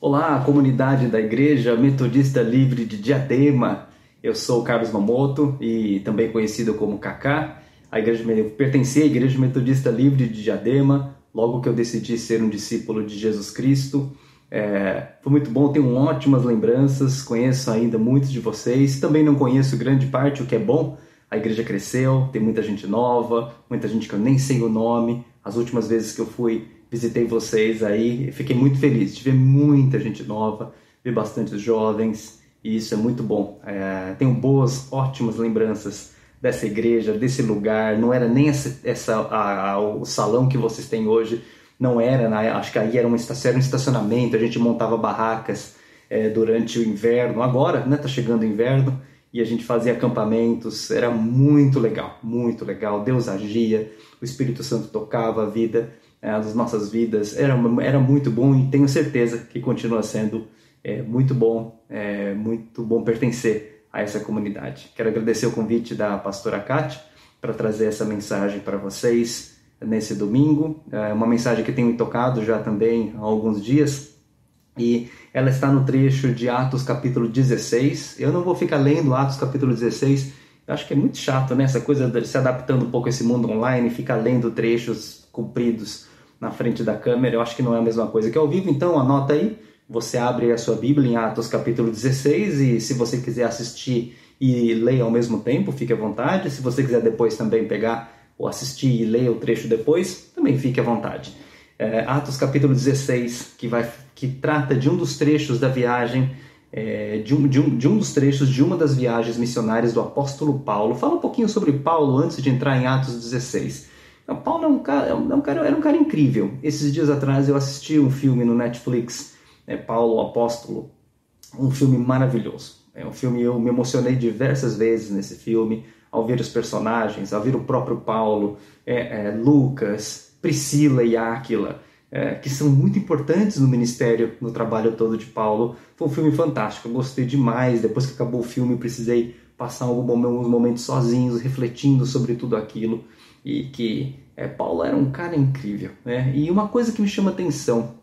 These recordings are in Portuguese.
Olá, comunidade da Igreja Metodista Livre de Diadema. Eu sou Carlos Mamoto e também conhecido como Kaká. A igreja eu pertenci à Igreja Metodista Livre de Diadema logo que eu decidi ser um discípulo de Jesus Cristo. É, foi muito bom, tenho ótimas lembranças, conheço ainda muitos de vocês. Também não conheço grande parte, o que é bom. A igreja cresceu, tem muita gente nova, muita gente que eu nem sei o nome. As últimas vezes que eu fui visitei vocês aí, fiquei muito feliz de ver muita gente nova, ver bastante jovens, e isso é muito bom. É, tenho boas, ótimas lembranças dessa igreja, desse lugar. Não era nem essa, essa a, a, o salão que vocês têm hoje, não era. Né? Acho que aí era um, um estacionamento, a gente montava barracas é, durante o inverno. Agora, né, tá chegando o inverno e a gente fazia acampamentos. Era muito legal, muito legal. Deus agia, o Espírito Santo tocava a vida é, das nossas vidas. Era, era muito bom e tenho certeza que continua sendo é, muito bom, é, muito bom pertencer a essa comunidade. Quero agradecer o convite da pastora Kátia para trazer essa mensagem para vocês nesse domingo. É uma mensagem que tenho tocado já também há alguns dias e ela está no trecho de Atos capítulo 16. Eu não vou ficar lendo Atos capítulo 16, eu acho que é muito chato, né? Essa coisa de se adaptando um pouco a esse mundo online, ficar lendo trechos compridos na frente da câmera, eu acho que não é a mesma coisa que ao vivo, então anota aí, você abre a sua Bíblia em Atos capítulo 16 e se você quiser assistir e ler ao mesmo tempo, fique à vontade. Se você quiser depois também pegar ou assistir e ler o trecho depois, também fique à vontade. É, Atos capítulo 16, que, vai, que trata de um dos trechos da viagem, é, de, um, de, um, de um dos trechos de uma das viagens missionárias do apóstolo Paulo. Fala um pouquinho sobre Paulo antes de entrar em Atos 16. Paulo é um cara, é um cara, era um cara incrível. Esses dias atrás eu assisti um filme no Netflix, é Paulo o Apóstolo, um filme maravilhoso. É um filme eu me emocionei diversas vezes nesse filme, ao ver os personagens, ao ver o próprio Paulo, é, é, Lucas, Priscila e Áquila, é, que são muito importantes no ministério, no trabalho todo de Paulo. Foi um filme fantástico, eu gostei demais. Depois que acabou o filme, precisei passar alguns momentos sozinhos, refletindo sobre tudo aquilo e que é, Paulo era um cara incrível. Né? E uma coisa que me chama atenção,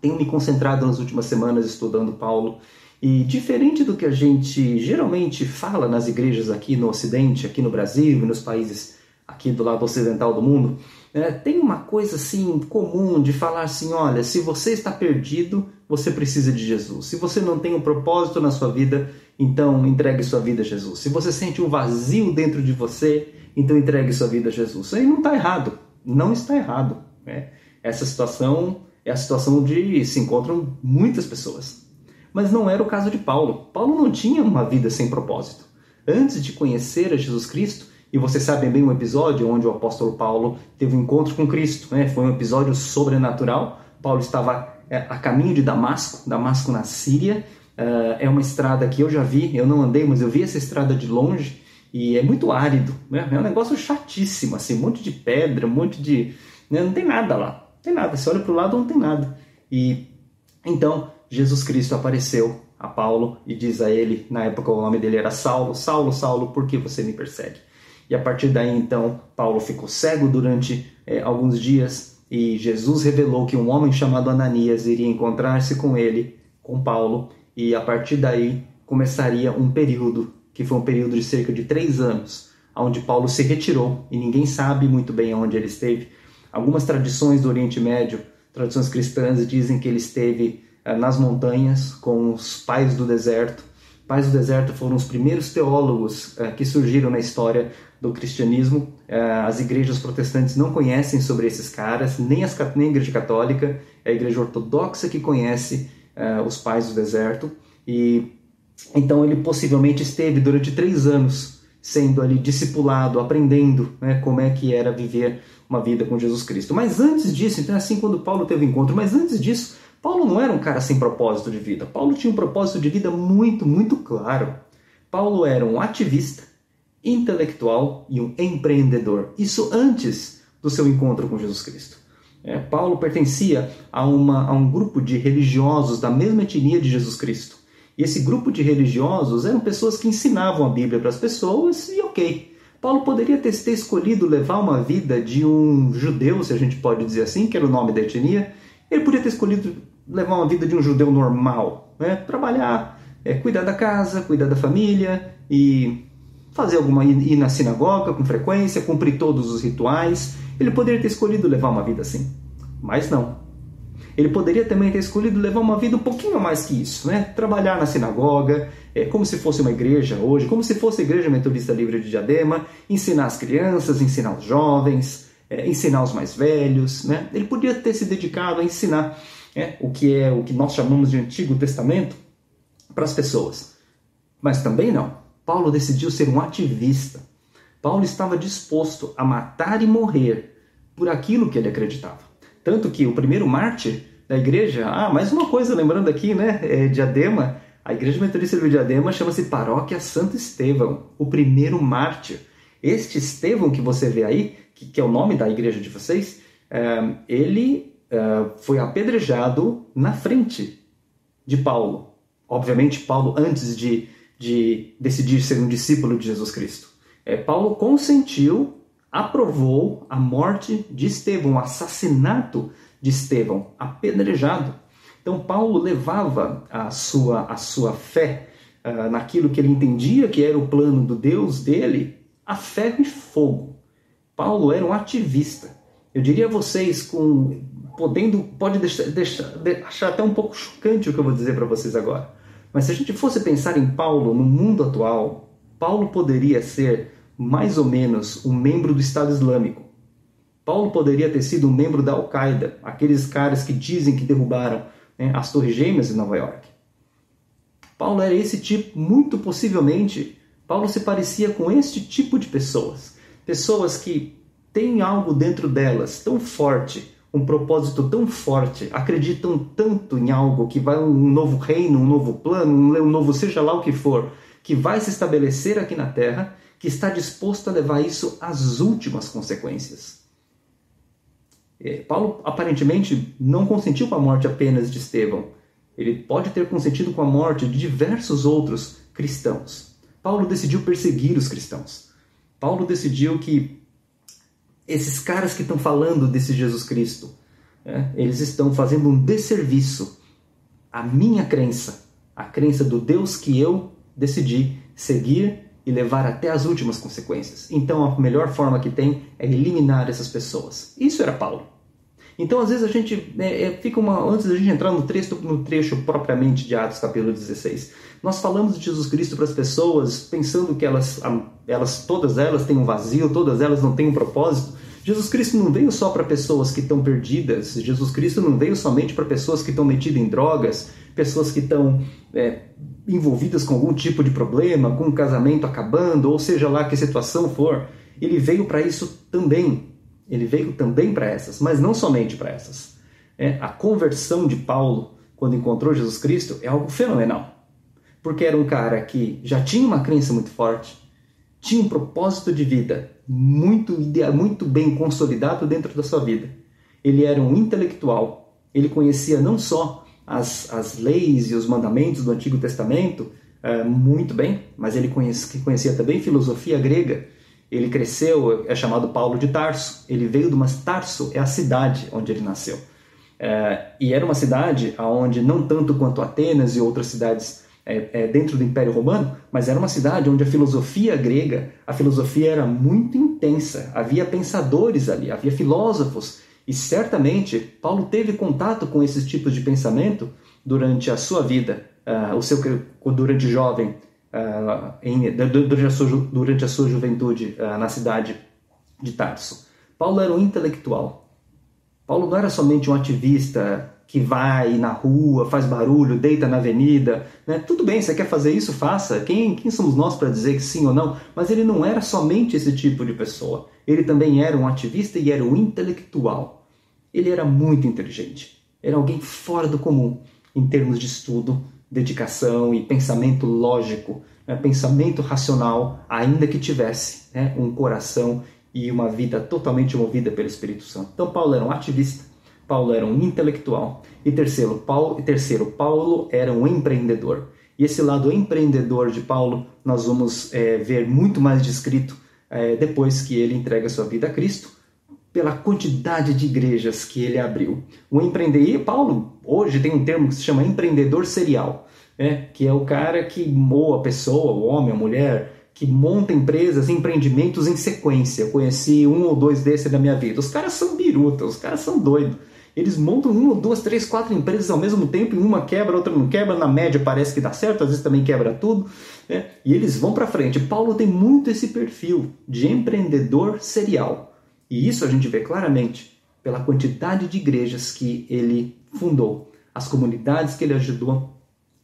tenho me concentrado nas últimas semanas estudando Paulo, e diferente do que a gente geralmente fala nas igrejas aqui no Ocidente, aqui no Brasil e nos países aqui do lado ocidental do mundo, é, tem uma coisa assim comum de falar assim: olha, se você está perdido, você precisa de Jesus. Se você não tem um propósito na sua vida, então entregue sua vida a Jesus. Se você sente um vazio dentro de você, então entregue sua vida a Jesus. Isso aí não está errado, não está errado. Né? Essa situação é a situação onde se encontram muitas pessoas. Mas não era o caso de Paulo. Paulo não tinha uma vida sem propósito. Antes de conhecer a Jesus Cristo, e vocês sabem bem um episódio onde o apóstolo Paulo teve um encontro com Cristo, né? foi um episódio sobrenatural. Paulo estava é, a caminho de Damasco, Damasco na Síria. Uh, é uma estrada que eu já vi, eu não andei, mas eu vi essa estrada de longe e é muito árido, né? É um negócio chatíssimo, assim, um monte de pedra, um monte de. Né? Não tem nada lá, não tem nada. Você olha para o lado, não tem nada. E então Jesus Cristo apareceu a Paulo e diz a ele, na época o nome dele era Saulo: Saulo, Saulo, por que você me persegue? E a partir daí, então, Paulo ficou cego durante é, alguns dias e Jesus revelou que um homem chamado Ananias iria encontrar-se com ele, com Paulo, e a partir daí começaria um período que foi um período de cerca de três anos, onde Paulo se retirou e ninguém sabe muito bem onde ele esteve. Algumas tradições do Oriente Médio, tradições cristãs, dizem que ele esteve eh, nas montanhas com os pais do deserto. Pais do deserto foram os primeiros teólogos eh, que surgiram na história do cristianismo. Eh, as igrejas protestantes não conhecem sobre esses caras, nem, as, nem a igreja católica, é a igreja ortodoxa que conhece os pais do deserto. E então ele possivelmente esteve durante três anos sendo ali discipulado, aprendendo né, como é que era viver uma vida com Jesus Cristo. Mas antes disso, então é assim quando Paulo teve encontro, mas antes disso, Paulo não era um cara sem propósito de vida. Paulo tinha um propósito de vida muito, muito claro. Paulo era um ativista, intelectual e um empreendedor. Isso antes do seu encontro com Jesus Cristo. É, Paulo pertencia a, uma, a um grupo de religiosos da mesma etnia de Jesus Cristo. E esse grupo de religiosos eram pessoas que ensinavam a Bíblia para as pessoas e ok. Paulo poderia ter, ter escolhido levar uma vida de um judeu, se a gente pode dizer assim, que era o nome da etnia. Ele podia ter escolhido levar uma vida de um judeu normal, né? trabalhar, é, cuidar da casa, cuidar da família e fazer alguma ir na sinagoga com frequência, cumprir todos os rituais. Ele poderia ter escolhido levar uma vida assim, mas não. Ele poderia também ter escolhido levar uma vida um pouquinho mais que isso, né? Trabalhar na sinagoga, é, como se fosse uma igreja hoje, como se fosse a Igreja Metodista Livre de Diadema, ensinar as crianças, ensinar os jovens, é, ensinar os mais velhos, né? Ele podia ter se dedicado a ensinar é, o que é o que nós chamamos de Antigo Testamento para as pessoas. Mas também não. Paulo decidiu ser um ativista. Paulo estava disposto a matar e morrer por aquilo que ele acreditava. Tanto que o primeiro mártir da igreja, ah, mais uma coisa, lembrando aqui, né, é, Diadema, a igreja metodista de Diadema chama-se Paróquia Santo Estevão, o primeiro mártir. Este Estevão que você vê aí, que, que é o nome da igreja de vocês, é, ele é, foi apedrejado na frente de Paulo. Obviamente, Paulo, antes de, de decidir ser um discípulo de Jesus Cristo. É, Paulo consentiu aprovou a morte de Estevão, o assassinato de Estevão, apedrejado. Então Paulo levava a sua, a sua fé uh, naquilo que ele entendia que era o plano do Deus dele, a ferro e fogo. Paulo era um ativista. Eu diria a vocês, com podendo pode deixar, deixar, achar até um pouco chocante o que eu vou dizer para vocês agora. Mas se a gente fosse pensar em Paulo no mundo atual, Paulo poderia ser mais ou menos um membro do Estado Islâmico. Paulo poderia ter sido um membro da Al-Qaeda, aqueles caras que dizem que derrubaram né, as Torres Gêmeas em Nova York. Paulo era esse tipo, muito possivelmente, Paulo se parecia com este tipo de pessoas. Pessoas que têm algo dentro delas tão forte, um propósito tão forte, acreditam tanto em algo que vai um novo reino, um novo plano, um novo seja lá o que for, que vai se estabelecer aqui na Terra que está disposto a levar isso às últimas consequências. É, Paulo aparentemente não consentiu com a morte apenas de Estevão. Ele pode ter consentido com a morte de diversos outros cristãos. Paulo decidiu perseguir os cristãos. Paulo decidiu que esses caras que estão falando desse Jesus Cristo, é, eles estão fazendo um desserviço à minha crença, à crença do Deus que eu decidi seguir e levar até as últimas consequências. Então a melhor forma que tem é eliminar essas pessoas. Isso era Paulo. Então às vezes a gente é, é, fica uma antes da gente entrar no trecho, no trecho propriamente de Atos capítulo 16, nós falamos de Jesus Cristo para as pessoas pensando que elas, elas todas elas têm um vazio, todas elas não têm um propósito. Jesus Cristo não veio só para pessoas que estão perdidas. Jesus Cristo não veio somente para pessoas que estão metidas em drogas, pessoas que estão é, envolvidas com algum tipo de problema, com um casamento acabando, ou seja lá que situação for, ele veio para isso também. Ele veio também para essas, mas não somente para essas. É, a conversão de Paulo, quando encontrou Jesus Cristo, é algo fenomenal. Porque era um cara que já tinha uma crença muito forte, tinha um propósito de vida muito, muito bem consolidado dentro da sua vida. Ele era um intelectual, ele conhecia não só as, as leis e os mandamentos do Antigo Testamento uh, muito bem, mas ele conhecia, conhecia também filosofia grega. Ele cresceu, é chamado Paulo de Tarso. Ele veio de uma Tarso, é a cidade onde ele nasceu. Uh, e era uma cidade onde, não tanto quanto Atenas e outras cidades é, é, dentro do Império Romano, mas era uma cidade onde a filosofia grega, a filosofia era muito intensa. Havia pensadores ali, havia filósofos e certamente Paulo teve contato com esses tipos de pensamento durante a sua vida, uh, o seu durante jovem, uh, em, durante, a sua, durante a sua juventude uh, na cidade de Tarso. Paulo era um intelectual. Paulo não era somente um ativista que vai na rua, faz barulho, deita na avenida. Né? Tudo bem, você quer fazer isso, faça. Quem, quem somos nós para dizer que sim ou não? Mas ele não era somente esse tipo de pessoa. Ele também era um ativista e era um intelectual. Ele era muito inteligente. Era alguém fora do comum em termos de estudo, dedicação e pensamento lógico, né? pensamento racional, ainda que tivesse né? um coração e uma vida totalmente movida pelo Espírito Santo. Então, Paulo era um ativista Paulo era um intelectual. E terceiro, Paulo, terceiro, Paulo era um empreendedor. E esse lado empreendedor de Paulo nós vamos é, ver muito mais descrito é, depois que ele entrega sua vida a Cristo, pela quantidade de igrejas que ele abriu. O empreendedor, Paulo, hoje tem um termo que se chama empreendedor serial, né? que é o cara que, ou a pessoa, o homem, a mulher, que monta empresas, empreendimentos em sequência. Eu conheci um ou dois desses na minha vida. Os caras são biruta, os caras são doidos. Eles montam uma, duas, três, quatro empresas ao mesmo tempo uma quebra, outra não quebra. Na média parece que dá certo, às vezes também quebra tudo. Né? E eles vão para frente. Paulo tem muito esse perfil de empreendedor serial. E isso a gente vê claramente pela quantidade de igrejas que ele fundou, as comunidades que ele ajudou,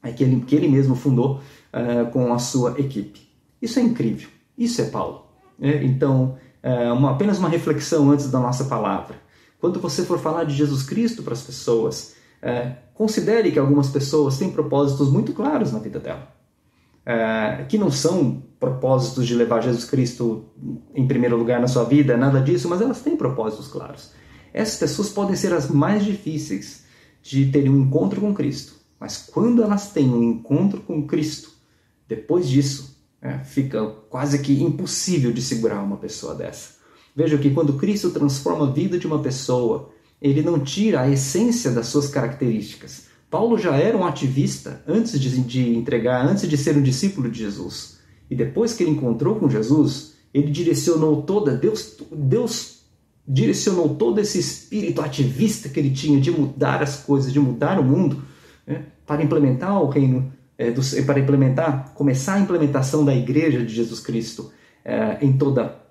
é, que ele, que ele mesmo fundou uh, com a sua equipe. Isso é incrível. Isso é Paulo. É, então, é uma, apenas uma reflexão antes da nossa palavra. Quando você for falar de Jesus Cristo para as pessoas, é, considere que algumas pessoas têm propósitos muito claros na vida dela. É, que não são propósitos de levar Jesus Cristo em primeiro lugar na sua vida, nada disso, mas elas têm propósitos claros. Essas pessoas podem ser as mais difíceis de terem um encontro com Cristo, mas quando elas têm um encontro com Cristo, depois disso, é, fica quase que impossível de segurar uma pessoa dessa. Veja que quando Cristo transforma a vida de uma pessoa, ele não tira a essência das suas características. Paulo já era um ativista antes de, de entregar, antes de ser um discípulo de Jesus. E depois que ele encontrou com Jesus, ele direcionou toda, Deus, Deus direcionou todo esse espírito ativista que ele tinha de mudar as coisas, de mudar o mundo, né, para implementar o reino, é, do, para implementar, começar a implementação da igreja de Jesus Cristo é, em toda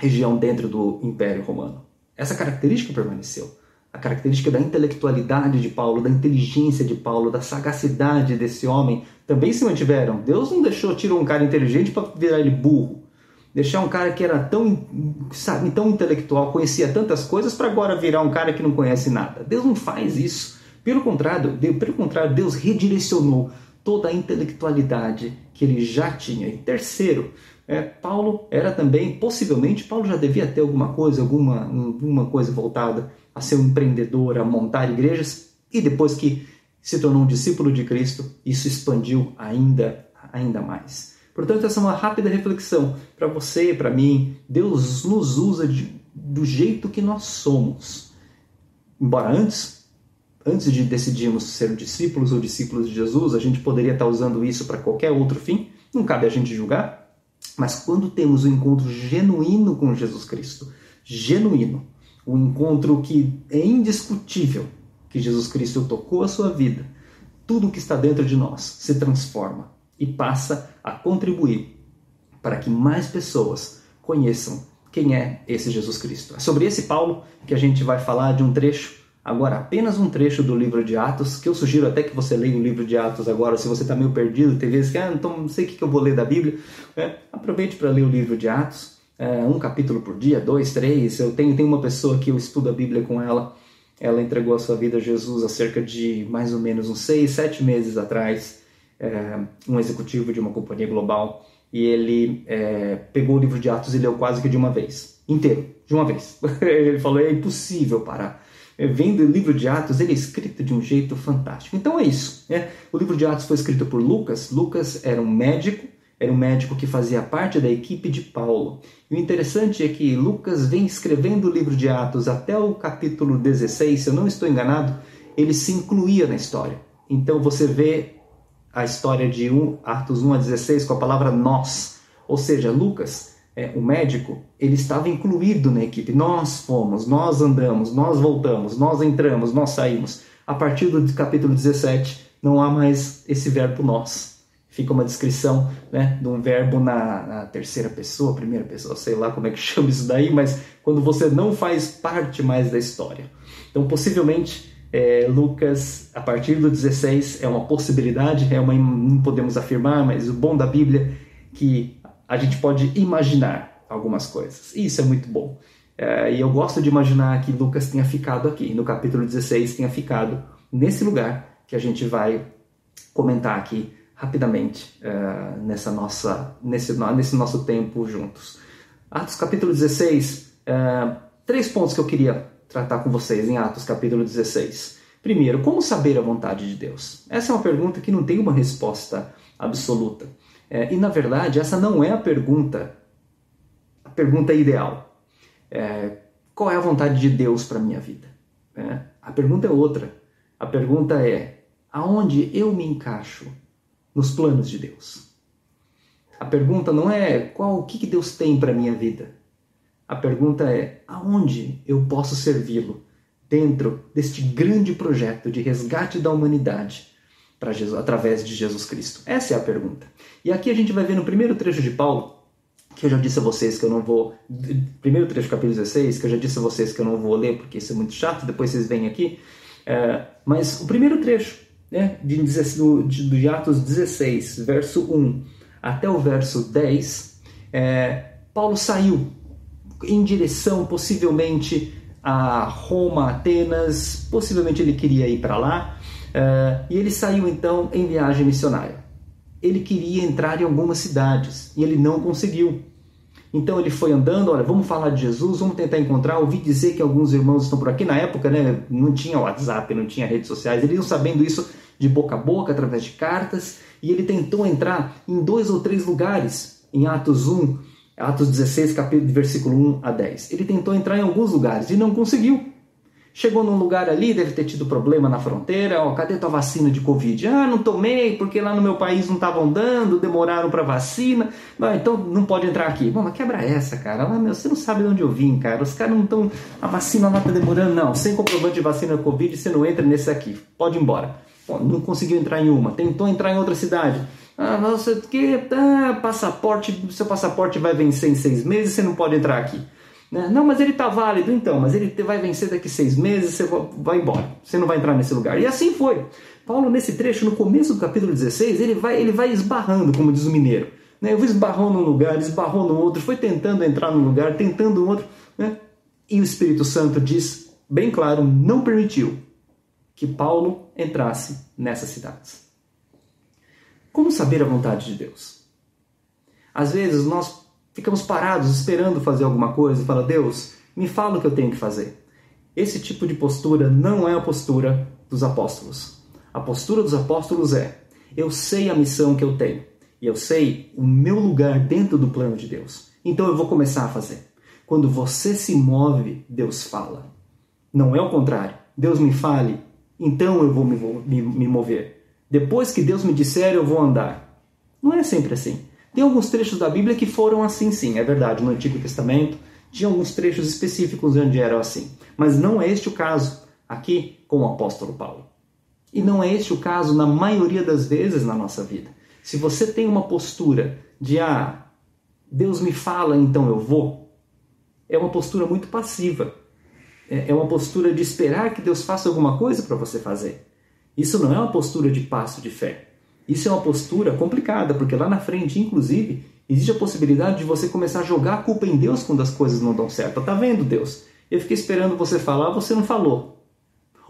região dentro do Império Romano. Essa característica permaneceu. A característica da intelectualidade de Paulo, da inteligência de Paulo, da sagacidade desse homem também se mantiveram. Deus não deixou, tirou um cara inteligente para virar ele burro. Deixar um cara que era tão, sabe, tão intelectual, conhecia tantas coisas, para agora virar um cara que não conhece nada. Deus não faz isso. Pelo contrário, pelo contrário, Deus redirecionou toda a intelectualidade que ele já tinha. E terceiro, é, Paulo era também, possivelmente, Paulo já devia ter alguma coisa, alguma, alguma coisa voltada a ser um empreendedor, a montar igrejas, e depois que se tornou um discípulo de Cristo, isso expandiu ainda, ainda mais. Portanto, essa é uma rápida reflexão para você, para mim. Deus nos usa de, do jeito que nós somos. Embora antes, antes de decidirmos ser discípulos ou discípulos de Jesus, a gente poderia estar usando isso para qualquer outro fim. Não cabe a gente julgar, mas quando temos o um encontro genuíno com Jesus Cristo, genuíno, o um encontro que é indiscutível que Jesus Cristo tocou a sua vida, tudo que está dentro de nós se transforma e passa a contribuir para que mais pessoas conheçam quem é esse Jesus Cristo. É sobre esse Paulo que a gente vai falar de um trecho Agora, apenas um trecho do livro de Atos, que eu sugiro até que você leia o livro de Atos agora, se você está meio perdido, tem vezes que, ah, então não sei o que eu vou ler da Bíblia. É, aproveite para ler o livro de Atos, é, um capítulo por dia, dois, três. Eu tenho, tenho uma pessoa que eu estudo a Bíblia com ela, ela entregou a sua vida a Jesus há cerca de mais ou menos uns seis, sete meses atrás, é, um executivo de uma companhia global, e ele é, pegou o livro de Atos e leu quase que de uma vez, inteiro, de uma vez. ele falou, é impossível parar vendo o livro de Atos, ele é escrito de um jeito fantástico. Então é isso. Né? O livro de Atos foi escrito por Lucas. Lucas era um médico, era um médico que fazia parte da equipe de Paulo. E o interessante é que Lucas vem escrevendo o livro de Atos até o capítulo 16, se eu não estou enganado, ele se incluía na história. Então você vê a história de Atos 1 a 16 com a palavra nós. Ou seja, Lucas é, o médico, ele estava incluído na equipe. Nós fomos, nós andamos, nós voltamos, nós entramos, nós saímos. A partir do capítulo 17, não há mais esse verbo nós. Fica uma descrição né, de um verbo na, na terceira pessoa, primeira pessoa, sei lá como é que chama isso daí, mas quando você não faz parte mais da história. Então, possivelmente, é, Lucas, a partir do 16, é uma possibilidade, é uma, não podemos afirmar, mas o bom da Bíblia é que a gente pode imaginar algumas coisas. E isso é muito bom. É, e eu gosto de imaginar que Lucas tenha ficado aqui, no capítulo 16, tenha ficado nesse lugar que a gente vai comentar aqui rapidamente é, nessa nossa, nesse, nesse nosso tempo juntos. Atos capítulo 16, é, três pontos que eu queria tratar com vocês em Atos capítulo 16. Primeiro, como saber a vontade de Deus? Essa é uma pergunta que não tem uma resposta absoluta. É, e na verdade, essa não é a pergunta, a pergunta ideal. É, qual é a vontade de Deus para minha vida? É, a pergunta é outra. A pergunta é aonde eu me encaixo nos planos de Deus? A pergunta não é qual o que Deus tem para minha vida. A pergunta é aonde eu posso servi-lo dentro deste grande projeto de resgate da humanidade para Jesus, através de Jesus Cristo. Essa é a pergunta. E aqui a gente vai ver no primeiro trecho de Paulo que eu já disse a vocês que eu não vou. Primeiro trecho, capítulo 16, que eu já disse a vocês que eu não vou ler porque isso é muito chato, depois vocês vêm aqui. É, mas o primeiro trecho, né, de, de, de Atos 16, verso 1 até o verso 10, é, Paulo saiu em direção possivelmente a Roma, Atenas, possivelmente ele queria ir para lá, é, e ele saiu então em viagem missionária. Ele queria entrar em algumas cidades e ele não conseguiu. Então ele foi andando, olha, vamos falar de Jesus, vamos tentar encontrar. Ouvi dizer que alguns irmãos estão por aqui. Na época, né, não tinha WhatsApp, não tinha redes sociais. Eles iam sabendo isso de boca a boca, através de cartas. E ele tentou entrar em dois ou três lugares, em Atos 1, Atos 16, capítulo, versículo 1 a 10. Ele tentou entrar em alguns lugares e não conseguiu. Chegou num lugar ali, deve ter tido problema na fronteira. Ó, cadê tua vacina de Covid? Ah, não tomei porque lá no meu país não estavam dando, demoraram para vacina. Não, então não pode entrar aqui. Bom, mas quebra essa, cara. Meu, você não sabe de onde eu vim, cara. Os caras não estão. A vacina lá tá demorando, não. Sem comprovante de vacina Covid, você não entra nesse aqui. Pode ir embora. Bom, não conseguiu entrar em uma. Tentou entrar em outra cidade. Ah, nossa, que ah, passaporte, seu passaporte vai vencer em seis meses, você não pode entrar aqui. Né? Não, mas ele está válido, então, mas ele vai vencer daqui seis meses, você vai embora, você não vai entrar nesse lugar. E assim foi. Paulo, nesse trecho, no começo do capítulo 16, ele vai, ele vai esbarrando, como diz o mineiro. Né? Eu esbarrou num lugar, esbarrou no outro, foi tentando entrar num lugar, tentando outro. Né? E o Espírito Santo diz, bem claro, não permitiu que Paulo entrasse nessas cidades. Como saber a vontade de Deus? Às vezes nós ficamos parados esperando fazer alguma coisa e fala: Deus, me fala o que eu tenho que fazer. Esse tipo de postura não é a postura dos apóstolos. A postura dos apóstolos é: eu sei a missão que eu tenho e eu sei o meu lugar dentro do plano de Deus. Então eu vou começar a fazer. Quando você se move, Deus fala. Não é o contrário. Deus me fale, então eu vou me, me, me mover. Depois que Deus me disser, eu vou andar. Não é sempre assim. Tem alguns trechos da Bíblia que foram assim, sim, é verdade. No Antigo Testamento tinha alguns trechos específicos onde eram assim. Mas não é este o caso aqui com o apóstolo Paulo. E não é este o caso na maioria das vezes na nossa vida. Se você tem uma postura de ah, Deus me fala, então eu vou, é uma postura muito passiva. É, é uma postura de esperar que Deus faça alguma coisa para você fazer. Isso não é uma postura de passo de fé. Isso é uma postura complicada, porque lá na frente, inclusive, existe a possibilidade de você começar a jogar a culpa em Deus quando as coisas não dão certo. Tá vendo, Deus? Eu fiquei esperando você falar, você não falou.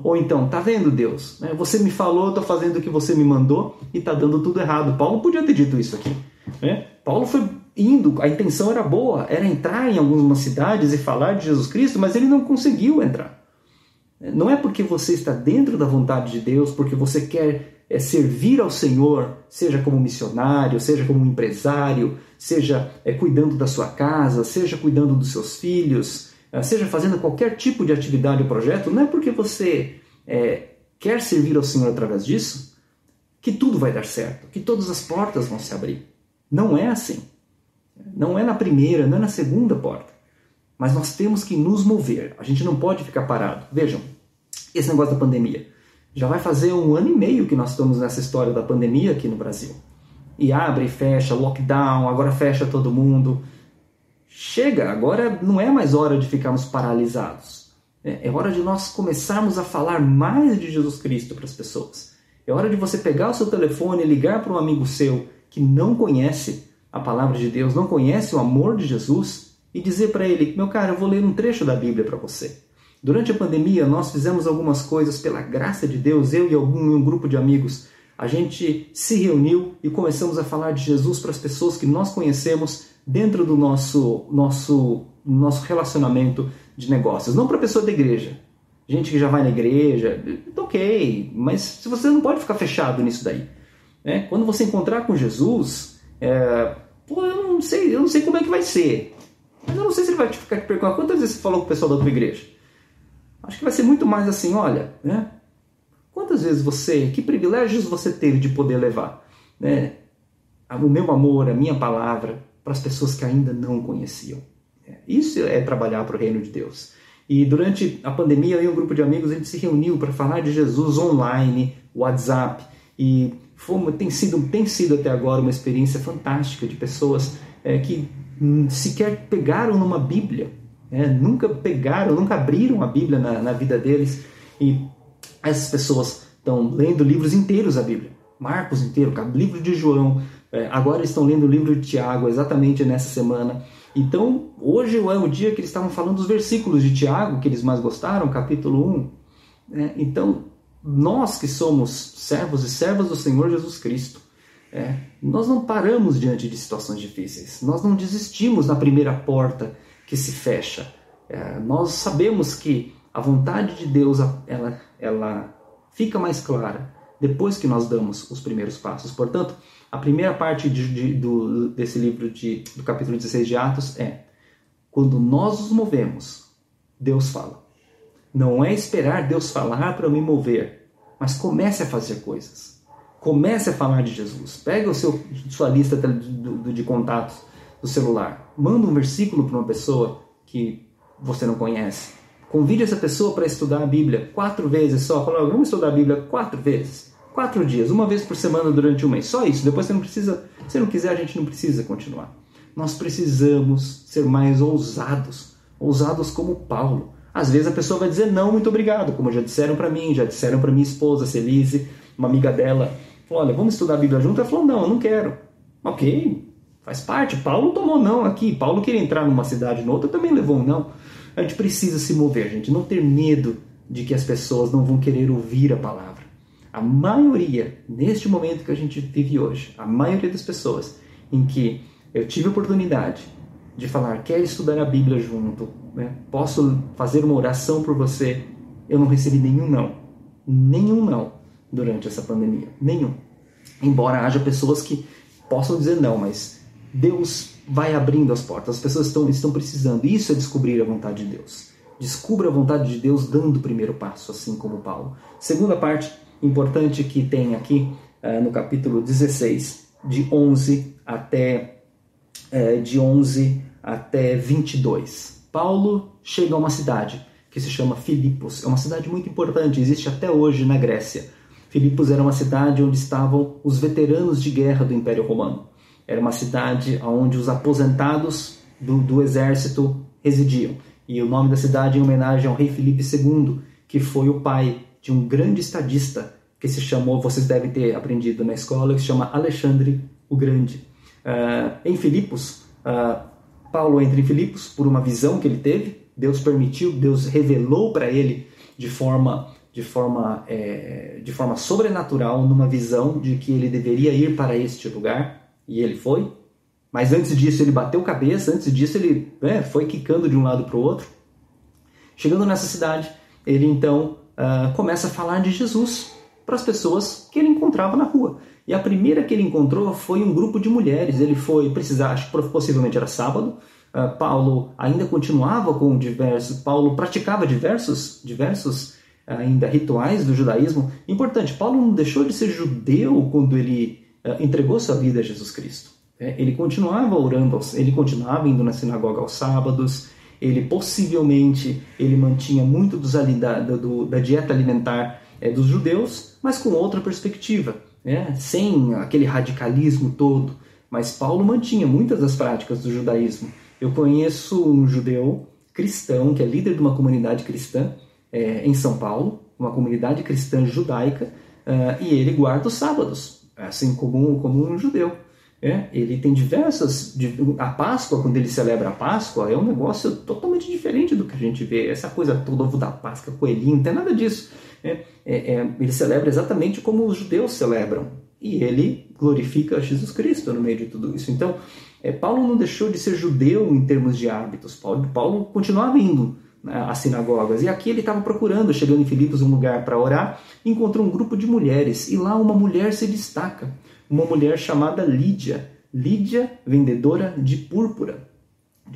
Ou então, tá vendo, Deus? Né, você me falou, eu tô fazendo o que você me mandou e tá dando tudo errado. Paulo podia ter dito isso aqui. Né? Paulo foi indo, a intenção era boa, era entrar em algumas cidades e falar de Jesus Cristo, mas ele não conseguiu entrar. Não é porque você está dentro da vontade de Deus, porque você quer é, servir ao Senhor, seja como missionário, seja como empresário, seja é, cuidando da sua casa, seja cuidando dos seus filhos, é, seja fazendo qualquer tipo de atividade ou projeto, não é porque você é, quer servir ao Senhor através disso que tudo vai dar certo, que todas as portas vão se abrir. Não é assim. Não é na primeira, não é na segunda porta. Mas nós temos que nos mover. A gente não pode ficar parado. Vejam, esse negócio da pandemia. Já vai fazer um ano e meio que nós estamos nessa história da pandemia aqui no Brasil. E abre e fecha, lockdown, agora fecha todo mundo. Chega, agora não é mais hora de ficarmos paralisados. É, é hora de nós começarmos a falar mais de Jesus Cristo para as pessoas. É hora de você pegar o seu telefone e ligar para um amigo seu que não conhece a palavra de Deus, não conhece o amor de Jesus e dizer para ele: Meu cara, eu vou ler um trecho da Bíblia para você. Durante a pandemia, nós fizemos algumas coisas pela graça de Deus, eu e algum um grupo de amigos. A gente se reuniu e começamos a falar de Jesus para as pessoas que nós conhecemos dentro do nosso, nosso, nosso relacionamento de negócios, não para pessoa da igreja. Gente que já vai na igreja, ok, mas você não pode ficar fechado nisso daí. Né? Quando você encontrar com Jesus, é, pô, eu não sei, eu não sei como é que vai ser. Mas eu não sei se ele vai ficar te perguntando quantas vezes você falou com o pessoal da tua igreja. Acho que vai ser muito mais assim, olha, né? Quantas vezes você, que privilégios você teve de poder levar, né? O meu amor, a minha palavra para as pessoas que ainda não conheciam. É, isso é trabalhar para o reino de Deus. E durante a pandemia, eu e um grupo de amigos, a gente se reuniu para falar de Jesus online, WhatsApp, e foi, tem, sido, tem sido até agora uma experiência fantástica de pessoas é, que sequer pegaram numa Bíblia, é, nunca pegaram, nunca abriram a Bíblia na, na vida deles, e essas pessoas estão lendo livros inteiros da Bíblia, Marcos inteiro, livro de João, é, agora estão lendo o livro de Tiago, exatamente nessa semana. Então, hoje é o dia que eles estavam falando dos versículos de Tiago, que eles mais gostaram, capítulo 1. É, então, nós que somos servos e servas do Senhor Jesus Cristo, é, nós não paramos diante de situações difíceis, nós não desistimos na primeira porta que se fecha. É, nós sabemos que a vontade de Deus ela, ela fica mais clara depois que nós damos os primeiros passos. Portanto, a primeira parte de, de, do, desse livro de, do capítulo 16 de Atos é: quando nós nos movemos, Deus fala. Não é esperar Deus falar para eu me mover, mas comece a fazer coisas. Comece a falar de Jesus. Pega o seu, sua lista de, de contatos do celular. Manda um versículo para uma pessoa que você não conhece. Convide essa pessoa para estudar a Bíblia quatro vezes só. Fala, vamos estudar a Bíblia quatro vezes. Quatro dias, uma vez por semana durante um mês. Só isso. Depois você não precisa. Se não quiser, a gente não precisa continuar. Nós precisamos ser mais ousados. Ousados como Paulo. Às vezes a pessoa vai dizer não, muito obrigado, como já disseram para mim, já disseram para minha esposa, Celise, uma amiga dela. Falou, olha, vamos estudar a Bíblia junto? Ela falou, não, eu não quero. Ok, faz parte. Paulo tomou não aqui. Paulo queria entrar numa cidade noutra, também levou um não. A gente precisa se mover, gente. Não ter medo de que as pessoas não vão querer ouvir a palavra. A maioria, neste momento que a gente vive hoje, a maioria das pessoas em que eu tive oportunidade de falar, quer estudar a Bíblia junto, né? posso fazer uma oração por você, eu não recebi nenhum não. Nenhum não durante essa pandemia. Nenhum. Embora haja pessoas que possam dizer não, mas Deus vai abrindo as portas, as pessoas estão, estão precisando. Isso é descobrir a vontade de Deus. Descubra a vontade de Deus dando o primeiro passo, assim como Paulo. Segunda parte, importante que tem aqui uh, no capítulo 16, de 11 até, uh, de 11 até 22. Paulo chega a uma cidade que se chama Filipos. É uma cidade muito importante, existe até hoje na Grécia. Filipos era uma cidade onde estavam os veteranos de guerra do Império Romano. Era uma cidade onde os aposentados do, do exército residiam. E o nome da cidade é em homenagem ao rei Filipe II, que foi o pai de um grande estadista que se chamou, vocês devem ter aprendido na escola, que se chama Alexandre o Grande. Uh, em Filipos, uh, Paulo entra em Filipos por uma visão que ele teve, Deus permitiu, Deus revelou para ele de forma de forma é, de forma sobrenatural numa visão de que ele deveria ir para este lugar e ele foi. Mas antes disso ele bateu cabeça, antes disso ele né, foi quicando de um lado para o outro. Chegando nessa cidade, ele então uh, começa a falar de Jesus para as pessoas que ele encontrava na rua. E a primeira que ele encontrou foi um grupo de mulheres. Ele foi precisar, acho que possivelmente era sábado. Uh, Paulo ainda continuava com diversos, Paulo praticava diversos, diversos uh, ainda rituais do judaísmo. Importante, Paulo não deixou de ser judeu quando ele entregou sua vida a Jesus Cristo. É, ele continuava orando, ele continuava indo na sinagoga aos sábados, ele possivelmente ele mantinha muito dos, da, do, da dieta alimentar é, dos judeus, mas com outra perspectiva, né? sem aquele radicalismo todo. Mas Paulo mantinha muitas das práticas do judaísmo. Eu conheço um judeu cristão que é líder de uma comunidade cristã é, em São Paulo, uma comunidade cristã judaica, uh, e ele guarda os sábados, assim como, como um judeu. É, ele tem diversas. A Páscoa, quando ele celebra a Páscoa, é um negócio totalmente diferente do que a gente vê. Essa coisa toda, ovo da Páscoa, coelhinho, não tem nada disso. É, é, é, ele celebra exatamente como os judeus celebram. E ele glorifica Jesus Cristo no meio de tudo isso. Então, é, Paulo não deixou de ser judeu em termos de hábitos. Paulo, Paulo continuava indo né, às sinagogas. E aqui ele estava procurando, chegando em Filipos, um lugar para orar, encontrou um grupo de mulheres. E lá uma mulher se destaca. Uma mulher chamada Lídia. Lídia, vendedora de púrpura.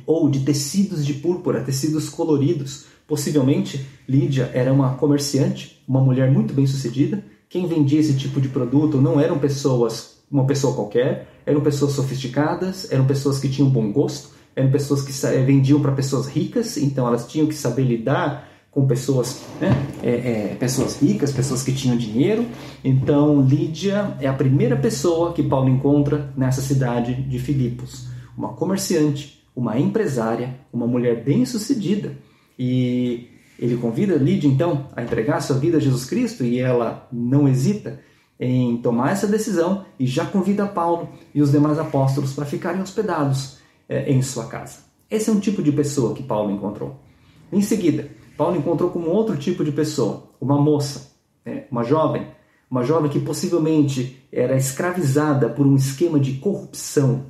ou de tecidos de púrpura, tecidos coloridos. Possivelmente, Lídia era uma comerciante, uma mulher muito bem sucedida. Quem vendia esse tipo de produto não eram pessoas, uma pessoa qualquer, eram pessoas sofisticadas, eram pessoas que tinham bom gosto, eram pessoas que vendiam para pessoas ricas, então elas tinham que saber lidar com pessoas, né? é, é, pessoas ricas, pessoas que tinham dinheiro. Então Lídia é a primeira pessoa que Paulo encontra nessa cidade de Filipos, uma comerciante, uma empresária, uma mulher bem-sucedida. E ele convida Lídia então a entregar sua vida a Jesus Cristo e ela não hesita em tomar essa decisão e já convida Paulo e os demais apóstolos para ficarem hospedados é, em sua casa. Esse é um tipo de pessoa que Paulo encontrou. Em seguida, Paulo encontrou com outro tipo de pessoa, uma moça, né, uma jovem, uma jovem que possivelmente era escravizada por um esquema de corrupção.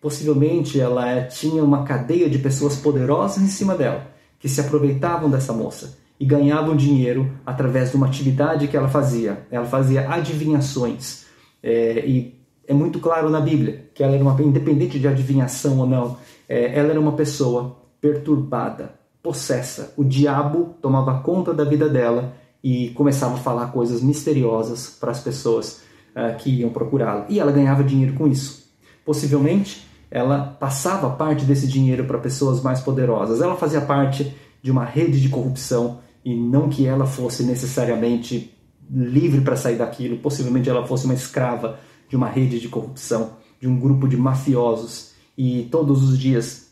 Possivelmente ela tinha uma cadeia de pessoas poderosas em cima dela, que se aproveitavam dessa moça e ganhavam dinheiro através de uma atividade que ela fazia. Ela fazia adivinhações. É, e é muito claro na Bíblia que ela era uma, independente de adivinhação ou não, é, ela era uma pessoa perturbada, possessa. O diabo tomava conta da vida dela e começava a falar coisas misteriosas para as pessoas uh, que iam procurá-la. E ela ganhava dinheiro com isso. Possivelmente, ela passava parte desse dinheiro para pessoas mais poderosas. Ela fazia parte de uma rede de corrupção e não que ela fosse necessariamente livre para sair daquilo. Possivelmente ela fosse uma escrava de uma rede de corrupção, de um grupo de mafiosos. E todos os dias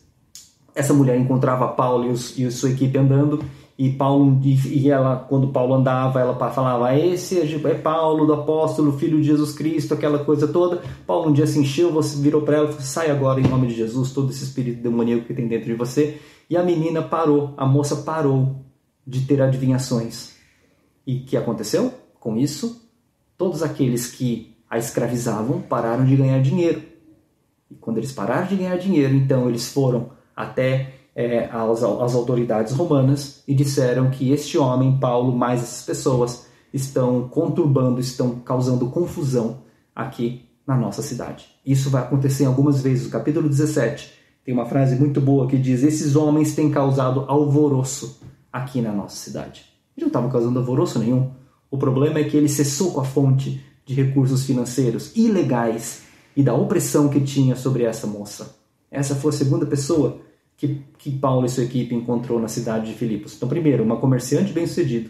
essa mulher encontrava Paulo e, os, e sua equipe andando. E Paulo e ela quando Paulo andava ela falava esse é Paulo do apóstolo filho de Jesus Cristo aquela coisa toda. Paulo um dia se encheu você virou para ela sai agora em nome de Jesus todo esse espírito demoníaco que tem dentro de você e a menina parou a moça parou de ter adivinhações. E que aconteceu com isso? Todos aqueles que a escravizavam pararam de ganhar dinheiro e quando eles pararam de ganhar dinheiro então eles foram até é, as, as autoridades romanas e disseram que este homem, Paulo, mais essas pessoas, estão conturbando, estão causando confusão aqui na nossa cidade. Isso vai acontecer algumas vezes. No capítulo 17 tem uma frase muito boa que diz: Esses homens têm causado alvoroço aqui na nossa cidade. Eles não estavam causando alvoroço nenhum. O problema é que ele cessou com a fonte de recursos financeiros ilegais e da opressão que tinha sobre essa moça. Essa foi a segunda pessoa que, que Paulo e sua equipe encontrou na cidade de Filipos. Então, primeiro, uma comerciante bem-sucedida.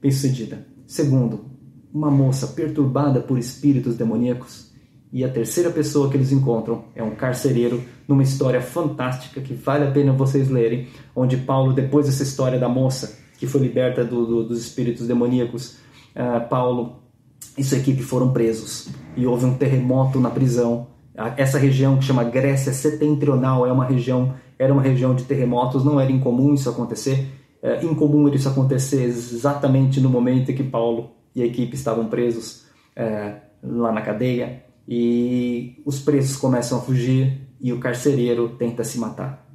Bem -sucedida. Segundo, uma moça perturbada por espíritos demoníacos. E a terceira pessoa que eles encontram é um carcereiro numa história fantástica que vale a pena vocês lerem, onde Paulo, depois dessa história da moça que foi liberta do, do, dos espíritos demoníacos, uh, Paulo e sua equipe foram presos e houve um terremoto na prisão. Essa região que chama Grécia Setentrional é uma região era uma região de terremotos, não era incomum isso acontecer. É incomum isso acontecer exatamente no momento em que Paulo e a equipe estavam presos é, lá na cadeia e os presos começam a fugir e o carcereiro tenta se matar.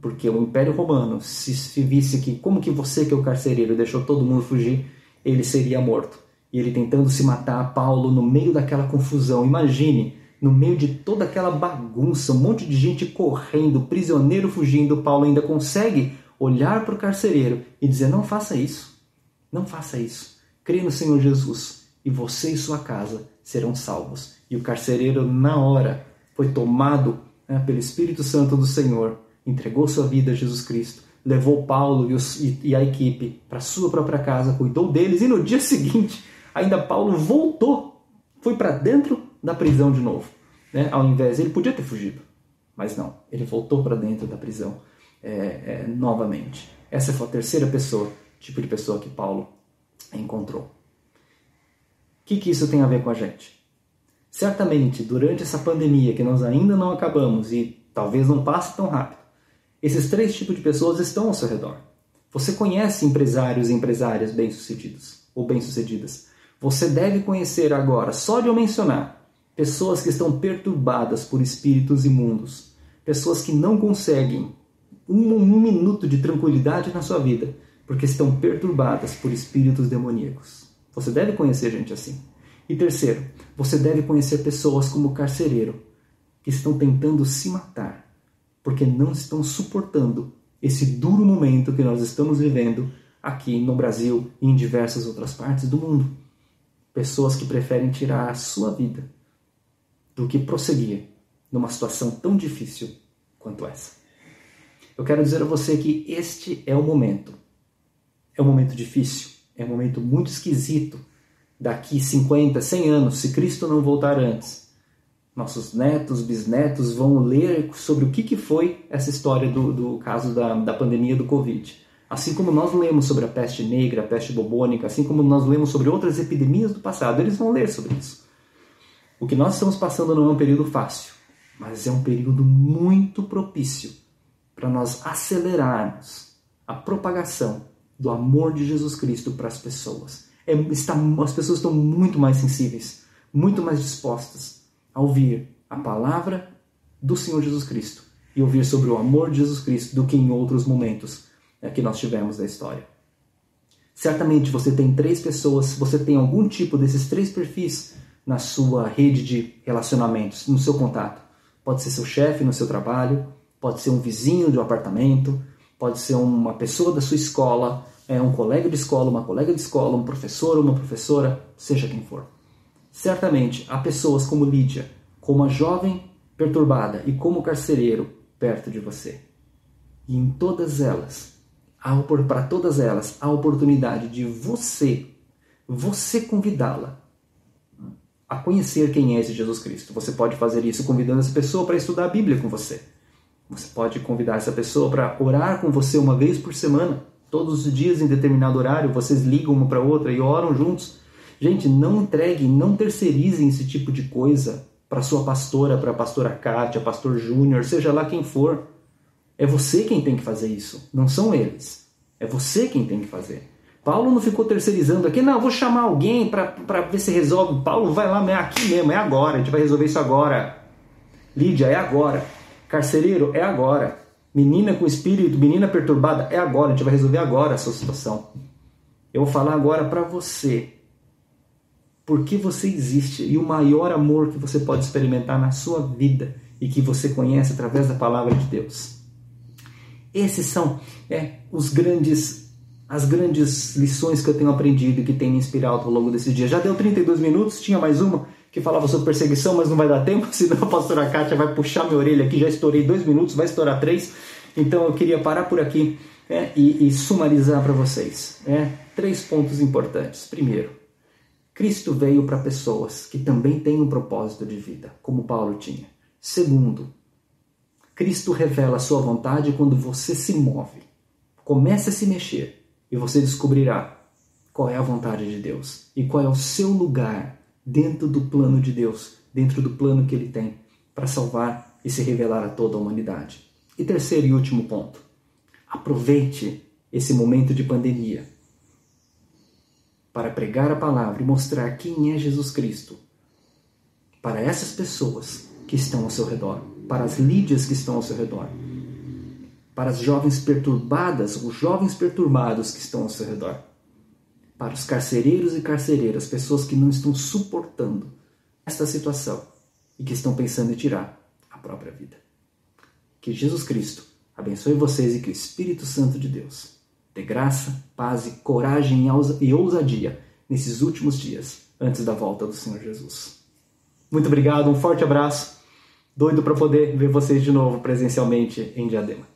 Porque o Império Romano, se, se visse que como que você que é o carcereiro deixou todo mundo fugir, ele seria morto. E ele tentando se matar, Paulo no meio daquela confusão. Imagine no meio de toda aquela bagunça, um monte de gente correndo, prisioneiro fugindo, Paulo ainda consegue olhar para o carcereiro e dizer: Não faça isso, não faça isso. Crê no Senhor Jesus e você e sua casa serão salvos. E o carcereiro, na hora, foi tomado né, pelo Espírito Santo do Senhor, entregou sua vida a Jesus Cristo, levou Paulo e, e a equipe para sua própria casa, cuidou deles e no dia seguinte, ainda Paulo voltou, foi para dentro da prisão de novo. Né? Ao invés, ele podia ter fugido, mas não, ele voltou para dentro da prisão é, é, novamente. Essa foi a terceira pessoa, tipo de pessoa que Paulo encontrou. O que, que isso tem a ver com a gente? Certamente, durante essa pandemia que nós ainda não acabamos e talvez não passe tão rápido, esses três tipos de pessoas estão ao seu redor. Você conhece empresários e empresárias bem-sucedidos ou bem-sucedidas. Você deve conhecer agora, só de eu mencionar, pessoas que estão perturbadas por espíritos imundos, pessoas que não conseguem um, um minuto de tranquilidade na sua vida porque estão perturbadas por espíritos demoníacos. Você deve conhecer gente assim. E terceiro, você deve conhecer pessoas como o carcereiro, que estão tentando se matar porque não estão suportando esse duro momento que nós estamos vivendo aqui no Brasil e em diversas outras partes do mundo. Pessoas que preferem tirar a sua vida do que prosseguir numa situação tão difícil quanto essa. Eu quero dizer a você que este é o momento. É um momento difícil, é um momento muito esquisito. Daqui 50, 100 anos, se Cristo não voltar antes, nossos netos, bisnetos vão ler sobre o que, que foi essa história do, do caso da, da pandemia do Covid. Assim como nós lemos sobre a peste negra, a peste bubônica, assim como nós lemos sobre outras epidemias do passado, eles vão ler sobre isso. O que nós estamos passando não é um período fácil, mas é um período muito propício para nós acelerarmos a propagação do amor de Jesus Cristo para as pessoas. É, está, as pessoas estão muito mais sensíveis, muito mais dispostas a ouvir a palavra do Senhor Jesus Cristo e ouvir sobre o amor de Jesus Cristo do que em outros momentos que nós tivemos da história. Certamente você tem três pessoas, você tem algum tipo desses três perfis na sua rede de relacionamentos, no seu contato. Pode ser seu chefe no seu trabalho, pode ser um vizinho de um apartamento, pode ser uma pessoa da sua escola, é um colega de escola, uma colega de escola, um professor, uma professora, seja quem for. Certamente há pessoas como Lídia, como a jovem perturbada e como carcereiro perto de você. E em todas elas, para todas elas, a oportunidade de você, você convidá-la a conhecer quem é esse Jesus Cristo. Você pode fazer isso convidando essa pessoa para estudar a Bíblia com você. Você pode convidar essa pessoa para orar com você uma vez por semana. Todos os dias, em determinado horário, vocês ligam uma para outra e oram juntos. Gente, não entreguem, não terceirizem esse tipo de coisa para sua pastora, para a pastora Kátia, pastor Júnior, seja lá quem for. É você quem tem que fazer isso, não são eles. É você quem tem que fazer. Paulo não ficou terceirizando aqui, não, vou chamar alguém para ver se resolve. Paulo vai lá, é aqui mesmo, é agora, a gente vai resolver isso agora. Lídia, é agora. Carcereiro, é agora. Menina com espírito, menina perturbada, é agora, a gente vai resolver agora a sua situação. Eu vou falar agora para você. Por que você existe e o maior amor que você pode experimentar na sua vida e que você conhece através da palavra de Deus. Esses são é, os grandes as grandes lições que eu tenho aprendido e que tem me inspirado ao longo desses dias. Já deu 32 minutos, tinha mais uma que falava sobre perseguição, mas não vai dar tempo, senão a pastora Kátia vai puxar minha orelha aqui, já estourei dois minutos, vai estourar três. Então eu queria parar por aqui é, e, e, sumarizar para vocês é, três pontos importantes. Primeiro, Cristo veio para pessoas que também têm um propósito de vida, como Paulo tinha. Segundo, Cristo revela a sua vontade quando você se move, começa a se mexer e você descobrirá qual é a vontade de Deus e qual é o seu lugar dentro do plano de Deus, dentro do plano que Ele tem para salvar e se revelar a toda a humanidade. E terceiro e último ponto: aproveite esse momento de pandemia para pregar a palavra e mostrar quem é Jesus Cristo para essas pessoas que estão ao seu redor, para as lídias que estão ao seu redor, para as jovens perturbadas, os jovens perturbados que estão ao seu redor, para os carcereiros e carcereiras, pessoas que não estão suportando esta situação e que estão pensando em tirar a própria vida. Que Jesus Cristo abençoe vocês e que o Espírito Santo de Deus dê graça, paz e coragem e ousadia nesses últimos dias antes da volta do Senhor Jesus. Muito obrigado, um forte abraço. Doido para poder ver vocês de novo presencialmente em Diadema.